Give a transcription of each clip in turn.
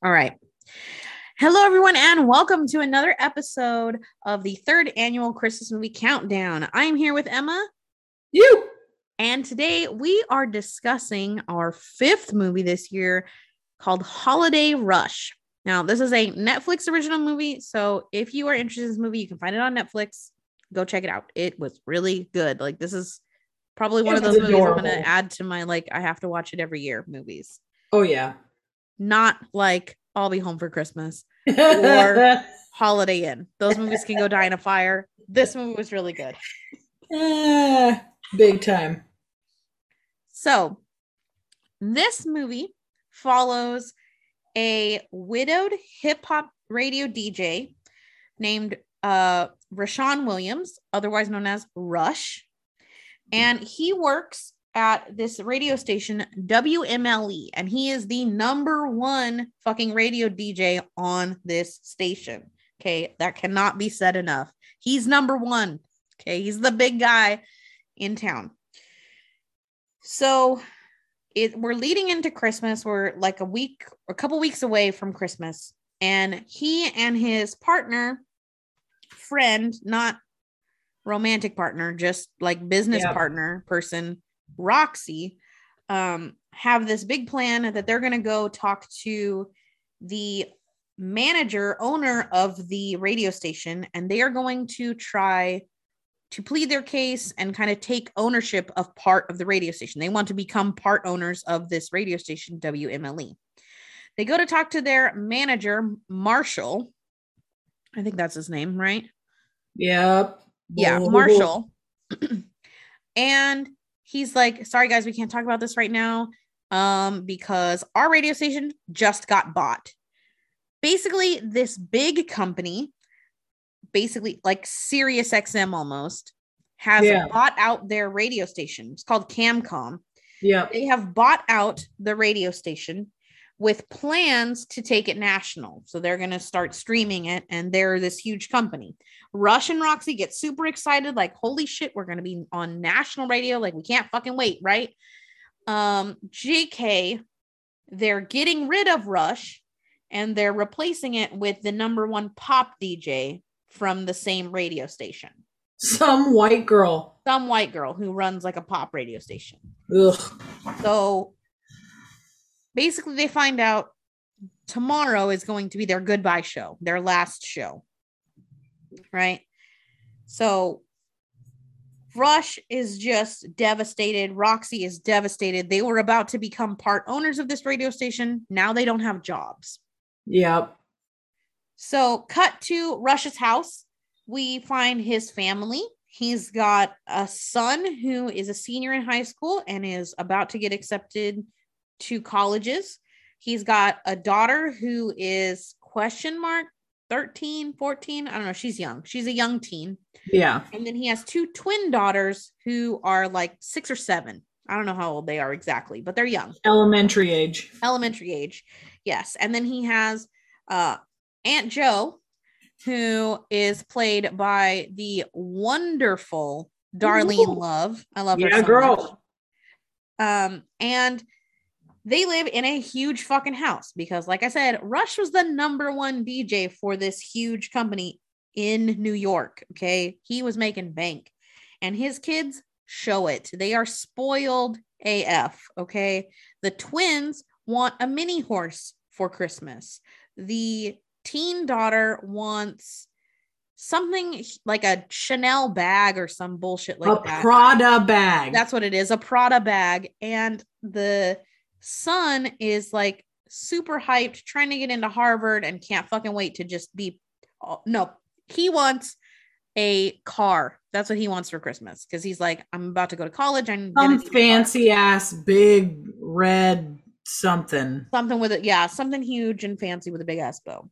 All right. Hello, everyone, and welcome to another episode of the third annual Christmas movie countdown. I'm here with Emma, You. and today we are discussing our fifth movie this year called Holiday Rush. Now, this is a Netflix original movie, so if you are interested in this movie, you can find it on Netflix. Go check it out. It was really good. Like, this is probably one It of those movies I'm going to add to my, like, I have to watch it every year movies. Oh yeah. Not like I'll be home for Christmas. Or- Holiday Inn. Those movies can go die in a fire. This movie was really good. Ah, big time. So, this movie follows a widowed hip hop radio DJ named uh Rashawn Williams, otherwise known as Rush. And he works at this radio station WMLE and he is the number one fucking radio DJ on this station. Okay, that cannot be said enough. He's number 1. Okay, he's the big guy in town. So, it we're leading into Christmas. We're like a week, a couple weeks away from Christmas, and he and his partner, friend, not romantic partner, just like business Yeah. partner person, Roxy, um, have this big plan that they're going to go talk to the manager, owner of the radio station, and they are going to try to plead their case and kind of take ownership of part of the radio station. They want to become part owners of this radio station, WMLE. They go to talk to their manager, Marshall. I think that's his name, right? Yep. Yeah, Marshall. and he's like, sorry guys, we can't talk about this right now um because our radio station just got bought. Basically, this big company, basically like Sirius XM almost, has Yeah. bought out their radio station. It's called Camcom. Yeah. They have bought out the radio station with plans to take it national. So they're going to start streaming it, and they're this huge company. Rush and Roxy get super excited, like, holy shit, we're going to be on national radio. Like, we can't fucking wait, right? Um, JK, they're getting rid of Rush and they're replacing it with the number one pop DJ from the same radio station. Some white girl. Some white girl who runs like a pop radio station. Ugh. So basically, they find out tomorrow is going to be their goodbye show, their last show. Right. So Rush is just devastated. Roxy is devastated. They were about to become part owners of this radio station. Now they don't have jobs. Yep. So, cut to Rush's house. We find his family. He's got a son who is a senior in high school and is about to get accepted to colleges. He's got a daughter who is question mark 13, 14. I don't know. She's young. She's a young teen. Yeah. And then he has two twin daughters who are like six or seven. I don't know how old they are exactly, but they're young Elementary age. elementary age. Yes. And then he has uh Aunt Joe, who is played by the wonderful Darlene Ooh. Love. I love her. Yeah, so much. girl. Um, and they live in a huge fucking house because, like I said, Rush was the number one DJ for this huge company in New York. Okay. He was making bank, and his kids show it. They are spoiled AF. Okay. The twins want a mini horse for Christmas. The teen daughter wants something like a Chanel bag or some bullshit like a that. Prada bag. That's what it is, a Prada bag. And the son is like super hyped, trying to get into Harvard and can't fucking wait to just be. oh, no, he wants a car. That's what he wants for Christmas because he's like, I'm about to go to college. I'm some need a car." fancy ass big red something. something with it. Yeah, something huge and fancy with a big ass bow.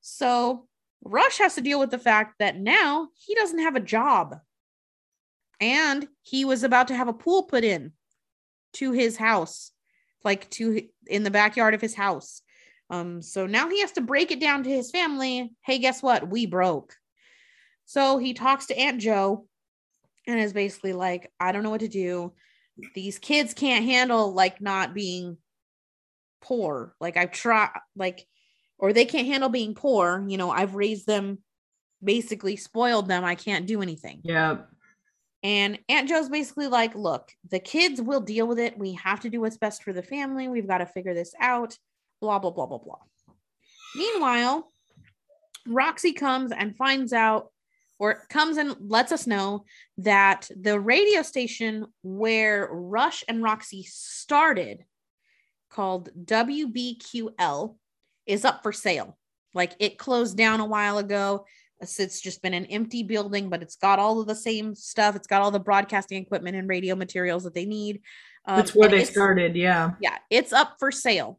So Rush has to deal with the fact that now he doesn't have a job. And he was about to have a pool put in to his house, like to in the backyard of his house. Um, so now he has to break it down to his family. Hey, guess what? We broke. So he talks to Aunt Joe and is basically like, I don't know what to do. These kids can't handle like not being poor. Like I've tried, like, or they can't handle being poor. You know, I've raised them, basically spoiled them. I can't do anything. Yeah. And Aunt Joe's basically like, look, the kids will deal with it. We have to do what's best for the family. We've got to figure this out. Blah, blah, blah, blah, blah. Meanwhile, Roxy comes and finds out or comes and lets us know that the radio station where Rush and Roxy started, called WBQL, is up for sale. Like it closed down a while ago. It's just been an empty building, but it's got all of the same stuff. It's got all the broadcasting equipment and radio materials that they need. Um, That's where they started. Yeah. Yeah. It's up for sale.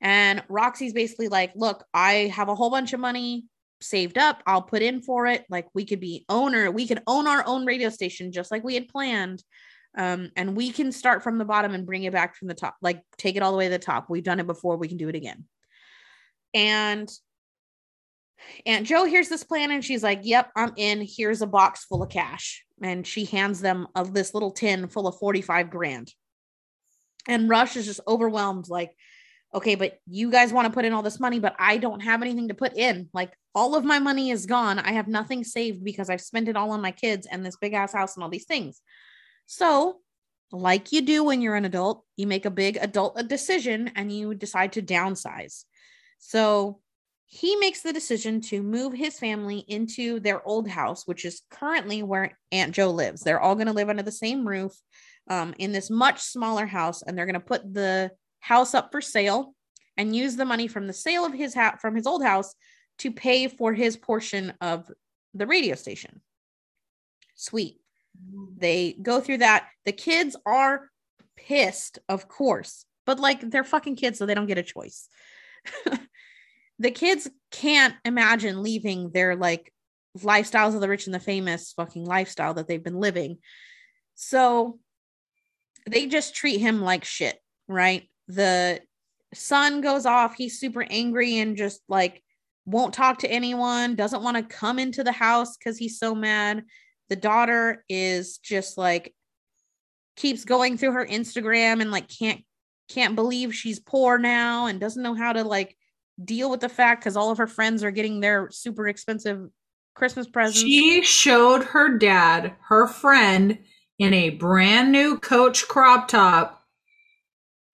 And Roxy's basically like, look, I have a whole bunch of money saved up. I'll put in for it. Like we could be owner, we could own our own radio station just like we had planned. Um, and we can start from the bottom and bring it back from the top, like take it all the way to the top. We've done it before, we can do it again. And Aunt Joe hears this plan and she's like, Yep, I'm in. Here's a box full of cash. And she hands them a, this little tin full of 45 grand. And Rush is just overwhelmed, like, okay, but you guys want to put in all this money, but I don't have anything to put in. Like all of my money is gone. I have nothing saved because I've spent it all on my kids and this big ass house and all these things. So, like you do when you're an adult, you make a big adult decision and you decide to downsize. So, he makes the decision to move his family into their old house, which is currently where Aunt Joe lives. They're all going to live under the same roof um, in this much smaller house, and they're going to put the house up for sale and use the money from the sale of his hat from his old house to pay for his portion of the radio station. Sweet. They go through that. The kids are pissed, of course, but like they're fucking kids, so they don't get a choice. the kids can't imagine leaving their like lifestyles of the rich and the famous fucking lifestyle that they've been living. So they just treat him like shit, right? the son goes off he's super angry and just like won't talk to anyone doesn't want to come into the house because he's so mad the daughter is just like keeps going through her instagram and like can't can't believe she's poor now and doesn't know how to like deal with the fact because all of her friends are getting their super expensive christmas presents she showed her dad her friend in a brand new coach crop top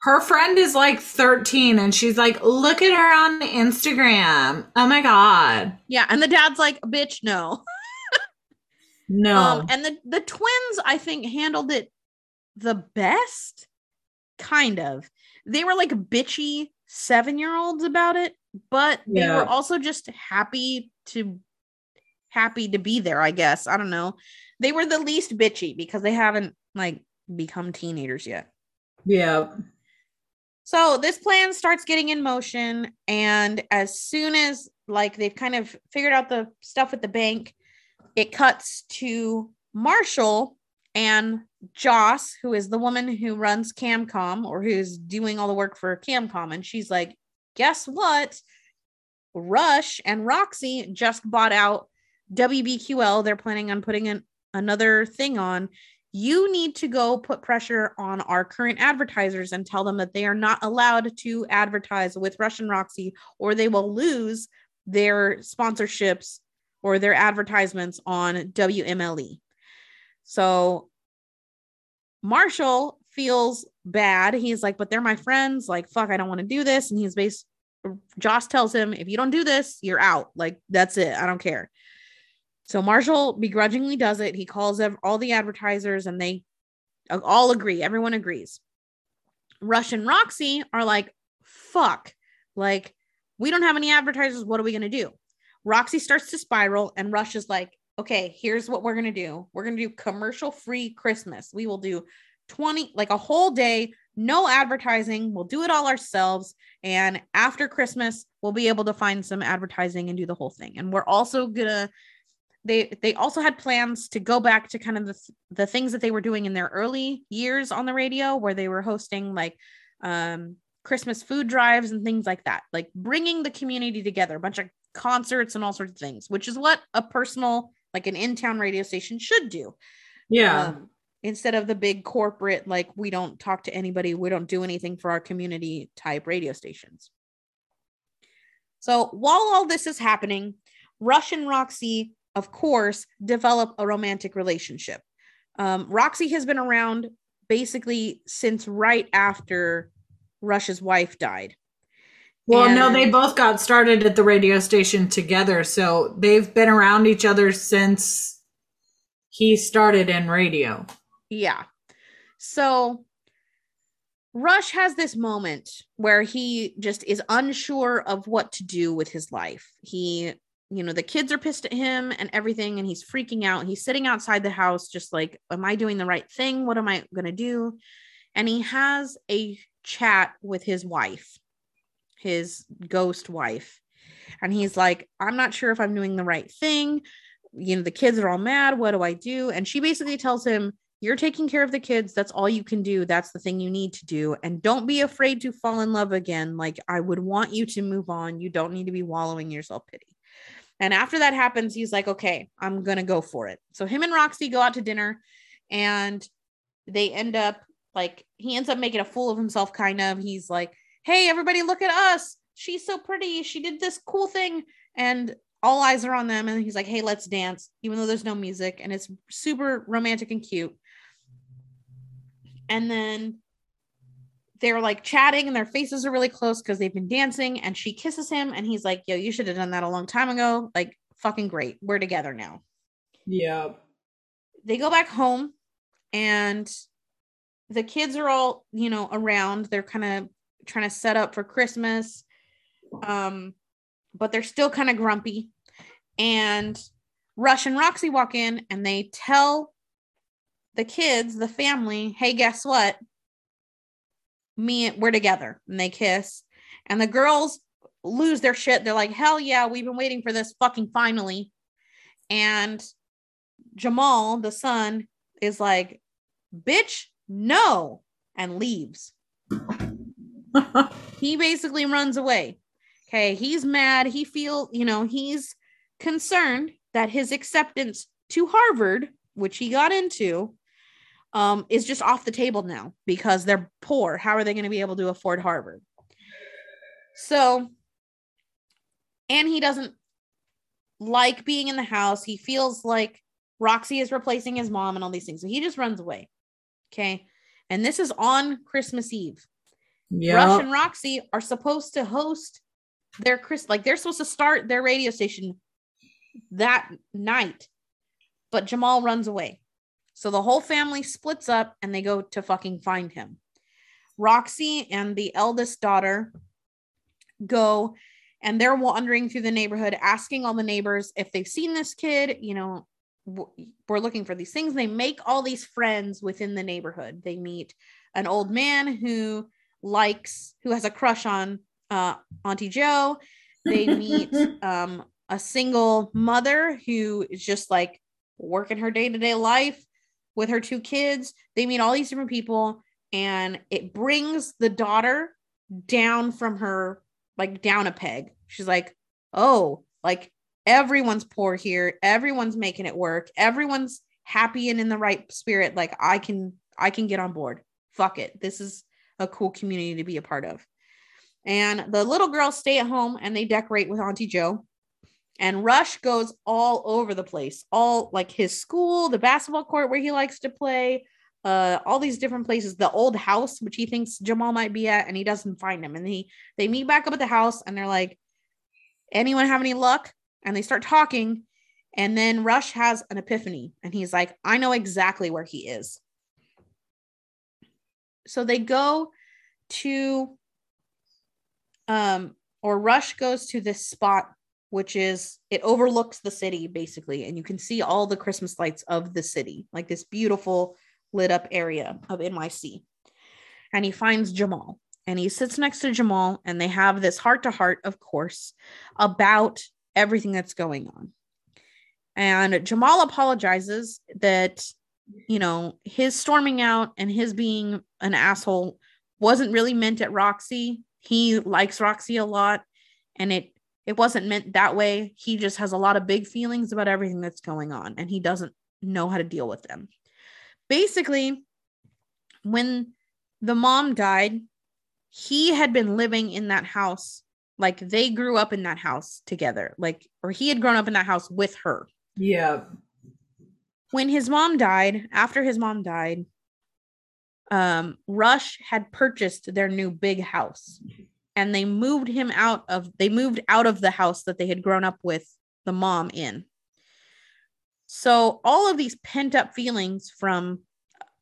her friend is like 13 and she's like, look at her on Instagram. Oh my God. Yeah. And the dad's like, bitch, no. no. Um, and the, the twins, I think, handled it the best. Kind of. They were like bitchy seven year olds about it, but they were also just happy to happy to be there, I guess. I don't know. They were the least bitchy because they haven't like become teenagers yet. Yeah. So this plan starts getting in motion. And as soon as like they've kind of figured out the stuff with the bank, it cuts to Marshall and Joss, who is the woman who runs Camcom or who's doing all the work for Camcom. And she's like, guess what? Rush and Roxy just bought out WBQL. They're planning on putting in another thing on you need to go put pressure on our current advertisers and tell them that they are not allowed to advertise with Rush and Roxy or they will lose their sponsorships or their advertisements on WMLE. So Marshall feels bad. He's like, but they're my friends. Like, fuck, I don't want to do this. And he's based, Joss tells him, if you don't do this, you're out. Like, that's it. I don't care. So Marshall begrudgingly does it. He calls all the advertisers and they all agree. Everyone agrees. Rush and Roxy are like, fuck, like, we don't have any advertisers. What are we going to do? Roxy starts to spiral, and Rush is like, okay, here's what we're going to do. We're going to do commercial free Christmas. We will do 20, like a whole day, no advertising. We'll do it all ourselves. And after Christmas, we'll be able to find some advertising and do the whole thing. And we're also going to they they also had plans to go back to kind of the, the things that they were doing in their early years on the radio where they were hosting like um christmas food drives and things like that like bringing the community together a bunch of concerts and all sorts of things which is what a personal like an in-town radio station should do. Yeah. Um, instead of the big corporate like we don't talk to anybody we don't do anything for our community type radio stations. So while all this is happening rush and roxy of course develop a romantic relationship. Um, roxy has been around basically since right after rush's wife died well, and no, they both got started at the radio station together. So they've been around each other since he started in radio. Yeah. So Rush has this moment where he just is unsure of what to do with his life. He, you know, the kids are pissed at him and everything, and he's freaking out. He's sitting outside the house, just like, Am I doing the right thing? What am I going to do? And he has a chat with his wife, his ghost wife. And he's like, I'm not sure if I'm doing the right thing. You know, the kids are all mad. What do I do? And she basically tells him, you're taking care of the kids. That's all you can do. That's the thing you need to do. And don't be afraid to fall in love again. Like, I would want you to move on. You don't need to be wallowing yourself pity. And after that happens, he's like, okay, I'm going to go for it. So him and Roxy go out to dinner and they end up like, he ends up making a fool of himself, kind of. He's like, hey, everybody, look at us. She's so pretty. She did this cool thing. And all eyes are on them. And he's like, hey, let's dance, even though there's no music. And it's super romantic and cute and then they're like chatting and their faces are really close because they've been dancing and she kisses him and he's like yo you should have done that a long time ago like fucking great we're together now yeah they go back home and the kids are all you know around they're kind of trying to set up for christmas um but they're still kind of grumpy and rush and roxy walk in and they tell the kids, the family, hey, guess what? Me, we're together. And they kiss. And the girls lose their shit. They're like, hell yeah, we've been waiting for this fucking finally. And Jamal, the son, is like, bitch, no, and leaves. he basically runs away. Okay, he's mad. He feel, you know, he's concerned that his acceptance to Harvard, which he got into, um, is just off the table now because they're poor. How are they going to be able to afford Harvard? So, and he doesn't like being in the house. He feels like Roxy is replacing his mom and all these things. So he just runs away. Okay. And this is on Christmas Eve. Yep. Rush and Roxy are supposed to host their Chris, like they're supposed to start their radio station that night. But Jamal runs away. So the whole family splits up and they go to fucking find him. Roxy and the eldest daughter go and they're wandering through the neighborhood asking all the neighbors if they've seen this kid, you know, we're looking for these things. They make all these friends within the neighborhood. They meet an old man who likes, who has a crush on uh, Auntie Joe. They meet um, a single mother who is just like working her day to day life with her two kids. They meet all these different people, and it brings the daughter down from her, like down a peg. She's like, oh, like everyone's poor here. Everyone's making it work. Everyone's happy and in the right spirit. Like I can, I can get on board. Fuck it. This is a cool community to be a part of. And the little girls stay at home and they decorate with Auntie Joe. And Rush goes all over the place, all like his school, the basketball court where he likes to play, uh, all these different places, the old house, which he thinks Jamal might be at, and he doesn't find him. And he they meet back up at the house and they're like, anyone have any luck? And they start talking. And then Rush has an epiphany and he's like, I know exactly where he is. So they go to um or Rush goes to this spot which is it overlooks the city basically and you can see all the christmas lights of the city like this beautiful lit up area of nyc and he finds jamal and he sits next to jamal and they have this heart to heart of course about everything that's going on. And jamal apologizes that you know his storming out and his being an asshole wasn't really meant at roxy he likes roxy a lot and it it wasn't meant that way. He just has a lot of big feelings about everything that's going on and he doesn't know how to deal with them. basically, when the mom died, he had been living in that house. Like they grew up in that house together, like, or he had grown up in that house with her. Yeah. When his mom died, after his mom died, um, Rush had purchased their new big house and they moved him out of they moved out of the house that they had grown up with the mom in. So all of these pent up feelings from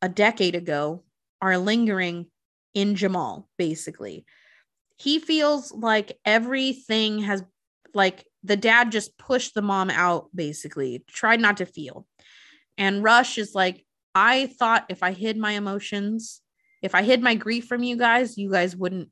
a decade ago are lingering in Jamal basically. He feels like everything has like the dad just pushed the mom out basically, tried not to feel. And Rush is like I thought if I hid my emotions, if I hid my grief from you guys, you guys wouldn't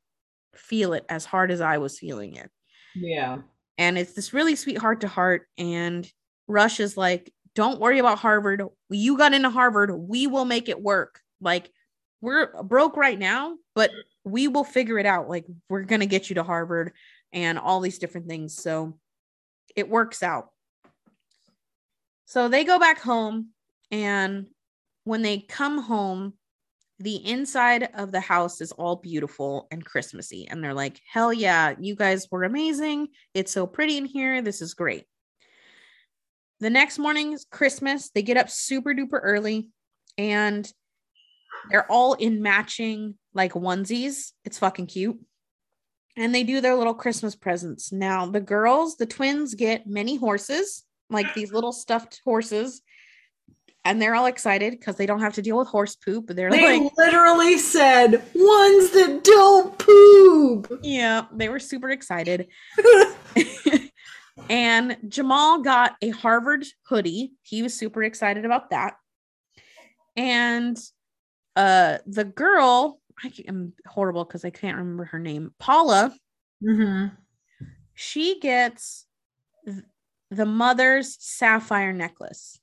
feel it as hard as I was feeling it. Yeah. And it's this really sweet heart to heart. And Rush is like, don't worry about Harvard. You got into Harvard. We will make it work. Like, we're broke right now, but we will figure it out. Like, we're going to get you to Harvard and all these different things. So it works out. So they go back home. And when they come home, the inside of the house is all beautiful and Christmassy. And they're like, hell yeah, you guys were amazing. It's so pretty in here. This is great. The next morning is Christmas. They get up super duper early and they're all in matching like onesies. It's fucking cute. And they do their little Christmas presents. Now, the girls, the twins get many horses, like these little stuffed horses and they're all excited because they don't have to deal with horse poop. They're they like, literally said ones that don't poop. Yeah, they were super excited. and Jamal got a Harvard hoodie. He was super excited about that. And uh the girl, I am horrible because I can't remember her name. Paula. Mm-hmm. She gets the mother's sapphire necklace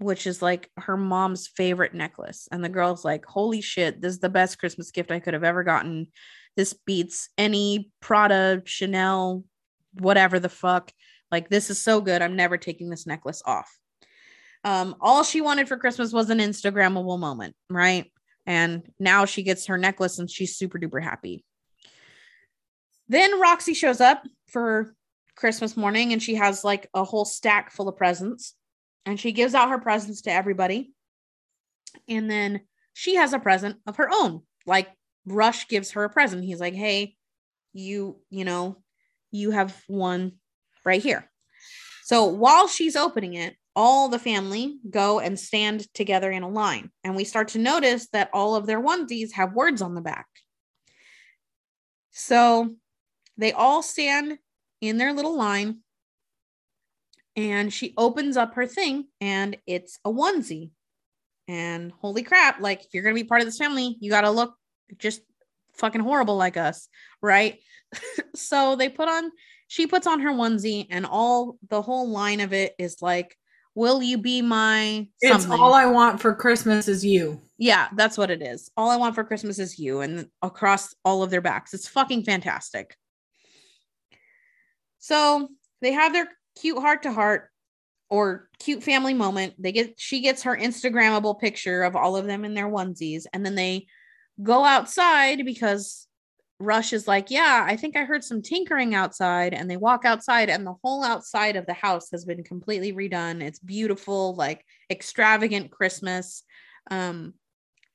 which is like her mom's favorite necklace. And the girl's like, Holy shit, this is the best Christmas gift I could have ever gotten. This beats any Prada, Chanel, whatever the fuck. Like, this is so good. I'm never taking this necklace off. Um, all she wanted for Christmas was an Instagrammable moment, right? And now she gets her necklace and she's super duper happy. Then Roxy shows up for Christmas morning and she has like a whole stack full of presents and she gives out her presents to everybody. And then she has a present of her own. Like Rush gives her a present. He's like, "Hey, you, you know, you have one right here." So while she's opening it, all the family go and stand together in a line. And we start to notice that all of their onesies have words on the back. So they all stand in their little line and she opens up her thing and it's a onesie. And holy crap, like you're going to be part of this family, you got to look just fucking horrible like us, right? so they put on she puts on her onesie and all the whole line of it is like will you be my something? It's all I want for Christmas is you. Yeah, that's what it is. All I want for Christmas is you and across all of their backs. It's fucking fantastic. So, they have their cute heart to heart or cute family moment. They get she gets her Instagrammable picture of all of them in their onesies, and then they go outside because Rush is like, Yeah, I think I heard some tinkering outside. And they walk outside, and the whole outside of the house has been completely redone. It's beautiful, like extravagant Christmas um,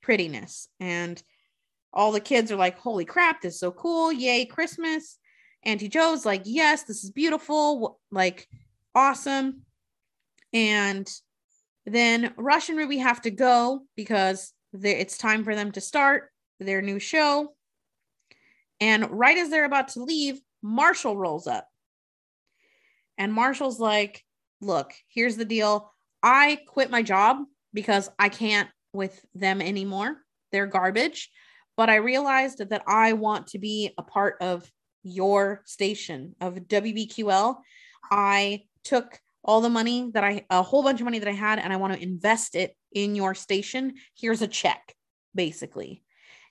prettiness. And all the kids are like, Holy crap, this is so cool. Yay, Christmas. Auntie Joe's like, yes, this is beautiful, like awesome. And then Rush and Ruby have to go because it's time for them to start their new show. And right as they're about to leave, Marshall rolls up. And Marshall's like, look, here's the deal. I quit my job because I can't with them anymore. They're garbage. But I realized that I want to be a part of your station of WBQL. I took all the money that I, a whole bunch of money that I had, and I want to invest it in your station. Here's a check, basically.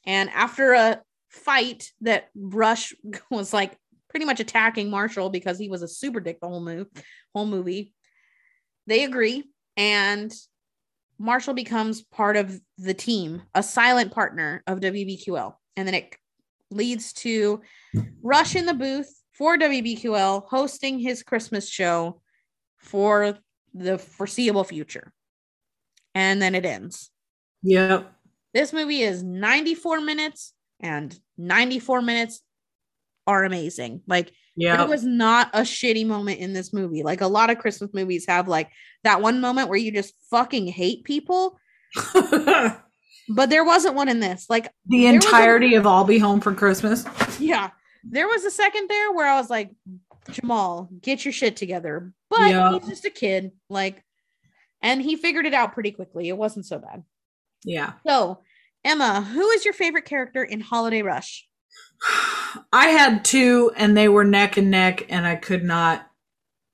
And after a fight that Rush was like pretty much attacking Marshall because he was a super dick the whole move, whole movie, they agree and Marshall becomes part of the team, a silent partner of WBQL. And then it leads to Rush in the booth for WBQL hosting his Christmas show for the foreseeable future. And then it ends. Yep. This movie is 94 minutes, and 94 minutes are amazing. Like, Yeah. there was not a shitty moment in this movie. Like, a lot of Christmas movies have like that one moment where you just fucking hate people, but there wasn't one in this. Like, a- entirety of I'll Be Home for Christmas. yeah, there was a second there where I was like, Jamal, get your shit together. But Yeah. he's just a kid. Like, and he figured it out pretty quickly. It wasn't so bad. Yeah. So, Emma, who is your favorite character in Holiday Rush? I had two and they were neck and neck and I could not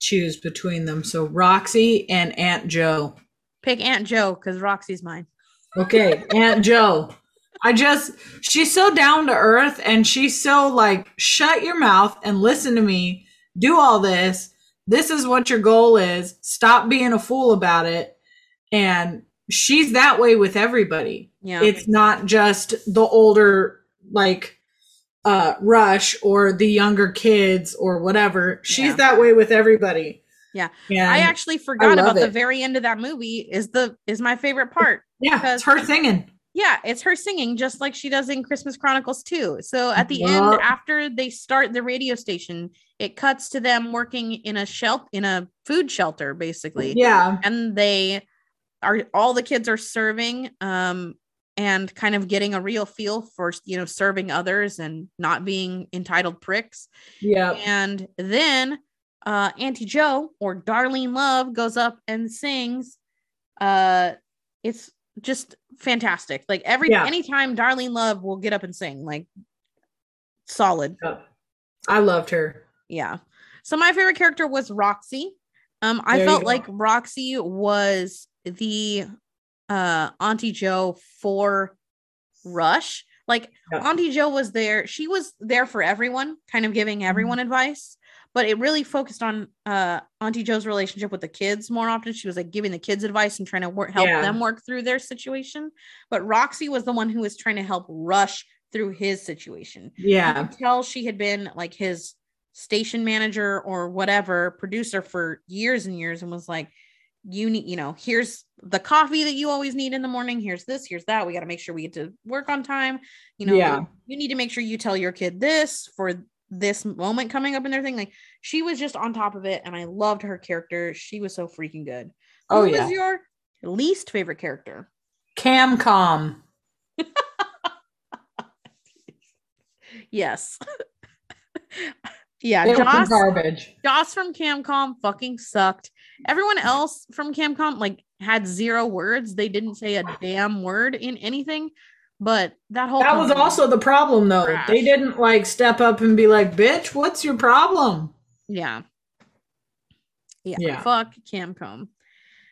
choose between them. So Roxy and Aunt Joe. Pick Aunt Joe because Roxy's mine. Okay, Aunt Joe. I just she's so down to earth and she's so like shut your mouth and listen to me. Do all this. This is what your goal is. Stop being a fool about it. And she's that way with everybody. Yeah. It's not just the older like uh rush or the younger kids or whatever. She's Yeah. that way with everybody. Yeah. And I actually forgot love about the very end of that movie is the is my favorite part. yeah, it's her singing. Yeah, it's her singing just like she does in Christmas Chronicles too. So at the Yup. end, after they start the radio station, it cuts to them working in a shelter in a food shelter, basically. Yeah. And they are all the kids are serving um and kind of getting a real feel for you know serving others and not being entitled pricks. Yeah. And then uh Auntie Joe or Darlene Love goes up and sings. Uh it's just fantastic. Like every Yeah. anytime Darlene Love will get up and sing, like solid. I loved her. Yeah. So my favorite character was Roxy. Um, I There felt like Roxy was the uh Auntie Joe for Rush. Like Yeah. Auntie Joe was there. She was there for everyone, kind of giving everyone advice. But it really focused on uh Auntie Joe's relationship with the kids more often. She was like giving the kids advice and trying to work help Yeah. them work through their situation. But Roxy was the one who was trying to help Rush through his situation Yeah. until she had been like his station manager or whatever producer for years and years and was like you need you know here's the coffee that you always need in the morning here's this here's that we got to make sure we get to work on time you know Yeah. you need to make sure you tell your kid this for this moment coming up in their thing like she was just on top of it and i loved her character she was so freaking good Oh, Who yeah. was your least favorite character Camcom. yes yeah joss garbage. Joss from Camcom fucking sucked. Everyone else from Camcom like had zero words. They didn't say a damn word in anything. But that whole That was also the problem, though. Trash. They didn't like step up and be like, "Bitch, what's your problem?" yeah. Yeah. Yeah. Fuck Camcom.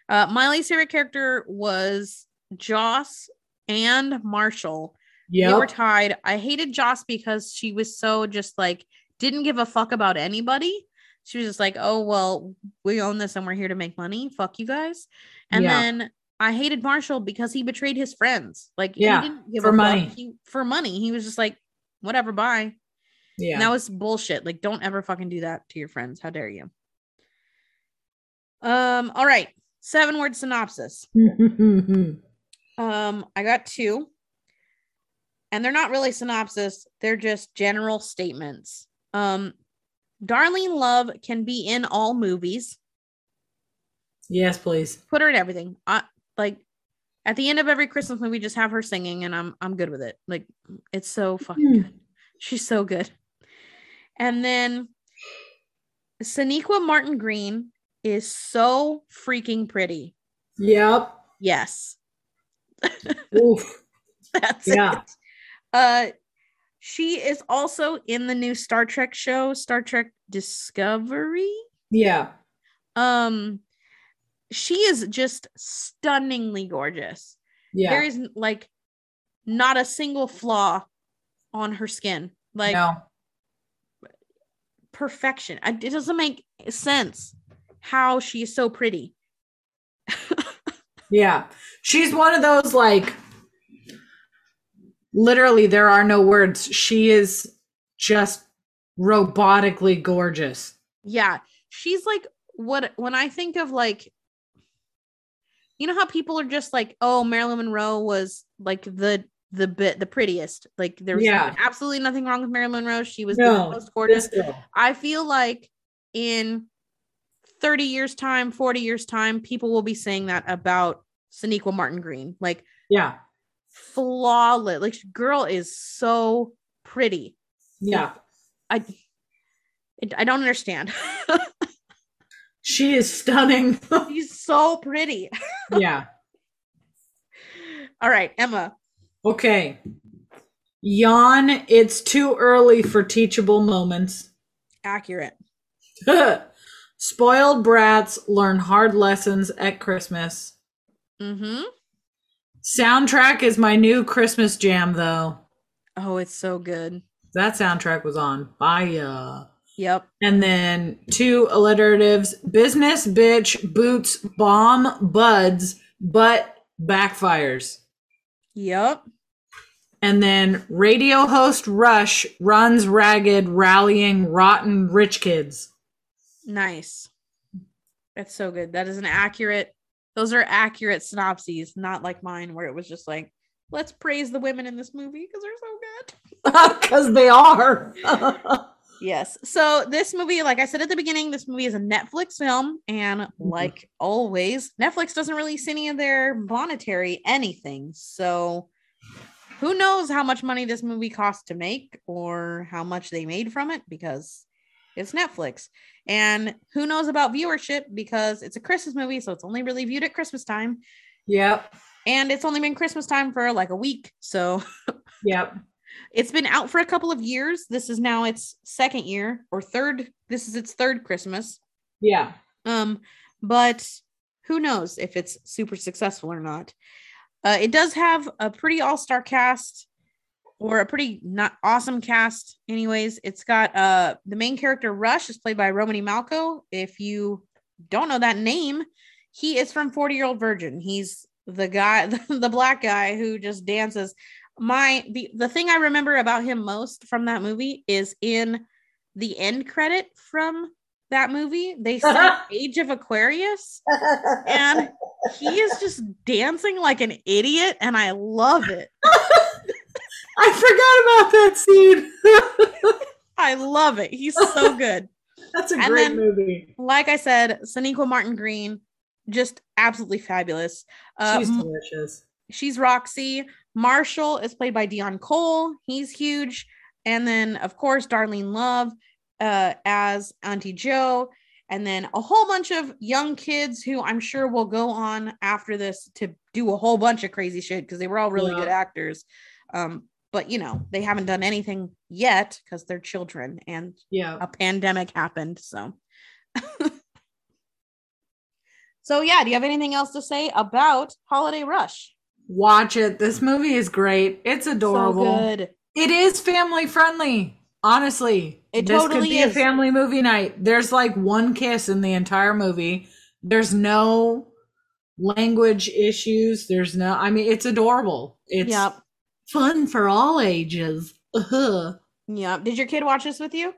Uh my least favorite character was Joss and Marshall. Yeah, they were tied. I hated Joss because she was so just like didn't give a fuck about anybody. She was just like, "Oh well, we own this and we're here to make money. Fuck you guys." And Yeah. then I hated Marshall because he betrayed his friends. Like Yeah, he didn't give for money. He, for money, he was just like, "Whatever, bye." Yeah. And that was bullshit. Like, don't ever fucking do that to your friends. How dare you? Um. All right. Seven word synopsis. Um, I got two. And they're not really synopsis, they're just general statements. Um, Darlene Love can be in all movies. yes, please. Put her in everything. I like at the end of every Christmas movie, just have her singing, and I'm I'm good with it. Like it's so fucking Hmm. good. She's so good. And then Sonequa Martin Green is so freaking pretty. Yep. Yes. Oof. That's Yeah. it. Uh she is also in the new Star Trek show, Star Trek Discovery. Yeah. Um she is just stunningly gorgeous. Yeah. There is like not a single flaw on her skin. Like no. perfection. It doesn't make sense how she is so pretty. Yeah. She's one of those like literally there are no words. She is just robotically gorgeous. Yeah. She's like what when I think of like you know how people are just like, oh, Marilyn Monroe was like the the bit the prettiest. Like there was Yeah. absolutely nothing wrong with Marilyn Monroe. She was No, the most gorgeous. I feel like in 30 years time, 40 years time, people will be saying that about Sonequa Martin Green. Like Yeah. flawless. Like girl is so pretty. Yeah. I I don't understand. She is stunning. She's so pretty. yeah. All right, Emma. Okay. Yawn. It's too early for teachable moments. Accurate. Spoiled brats learn hard lessons at Christmas. Mm-hmm. Soundtrack is my new Christmas jam, though. Oh, it's so good. That soundtrack was on fire. Yep. And then two alliteratives business, bitch, boots, bomb, buds, but backfires. Yep. And then radio host Rush runs ragged, rallying rotten rich kids. Nice. That's so good. That is an accurate. Those are accurate synopses, not like mine where it was just like, let's praise the women in this movie because they're so good. Because they are. Yes. So this movie, like I said at the beginning, this movie is a Netflix film, and mm-hmm. like always, Netflix doesn't release any of their monetary anything. So who knows how much money this movie cost to make or how much they made from it because it's Netflix. And who knows about viewership because it's a Christmas movie, so it's only really viewed at Christmas time. yep. And it's only been Christmas time for like a week. So Yep. It's been out for a couple of years. This is now its second year or third. This is its third Christmas. Yeah. Um, but who knows if it's super successful or not. Uh, it does have a pretty all-star cast or a pretty not awesome cast anyways it's got uh the main character rush is played by romany malco if you don't know that name he is from 40 year old virgin he's the guy the black guy who just dances my the, the thing i remember about him most from that movie is in the end credit from that movie they say age of aquarius and he is just dancing like an idiot and i love it I forgot about that scene. i love it he's so good That's a And great then- movie. like i said Sonequa martin green just absolutely fabulous uh, She's delicious. she's roxy marshall is played by deon cole. He's huge. And then of course darlene love uh, as auntie joe. And then a whole bunch of young kids who i'm sure will go on after this to do a whole bunch of crazy shit because they were all really Yeah. good actors. Um, but you know they haven't done anything yet because they're children and Yeah. a pandemic happened so. So yeah do you have anything else to say about holiday rush Watch it. This movie is great. It's adorable. so good It is family friendly. Honestly, It this totally could be is. a family movie night. There's like one kiss in the entire movie. There's no language issues. There's no. I mean, it's adorable. It's yep fun for all ages. Ugh. yep did your kid watch this with you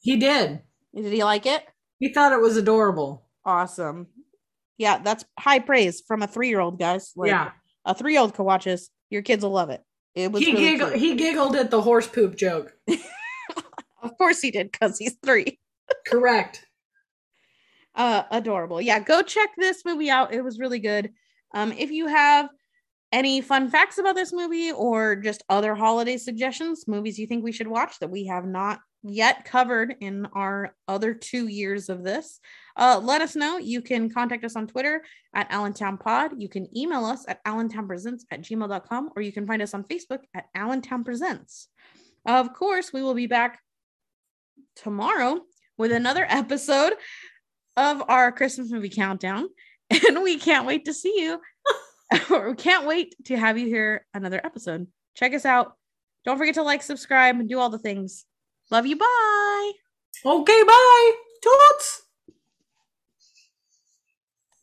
He did. did he like it He thought it was adorable. awesome yeah that's high praise from a three-year-old guys like yeah. A three-year-old could watch this your kids will love it it was He really giggled. cute. He giggled at the horse poop joke. of course he did because he's three Correct. uh adorable yeah go check this movie out it was really good um if you have any fun facts about this movie or just other holiday suggestions movies you think we should watch that we have not yet covered in our other two years of this uh let us know you can contact us on twitter at allentown pod you can email us at allentownpresents at gmail.com or you can find us on facebook at allentown presents of course we will be back tomorrow with another episode of our Christmas movie countdown. And we can't wait to see you. we can't wait to have you hear another episode. Check us out. Don't forget to like, subscribe, and do all the things. Love you. Bye. Okay. Bye. Toots.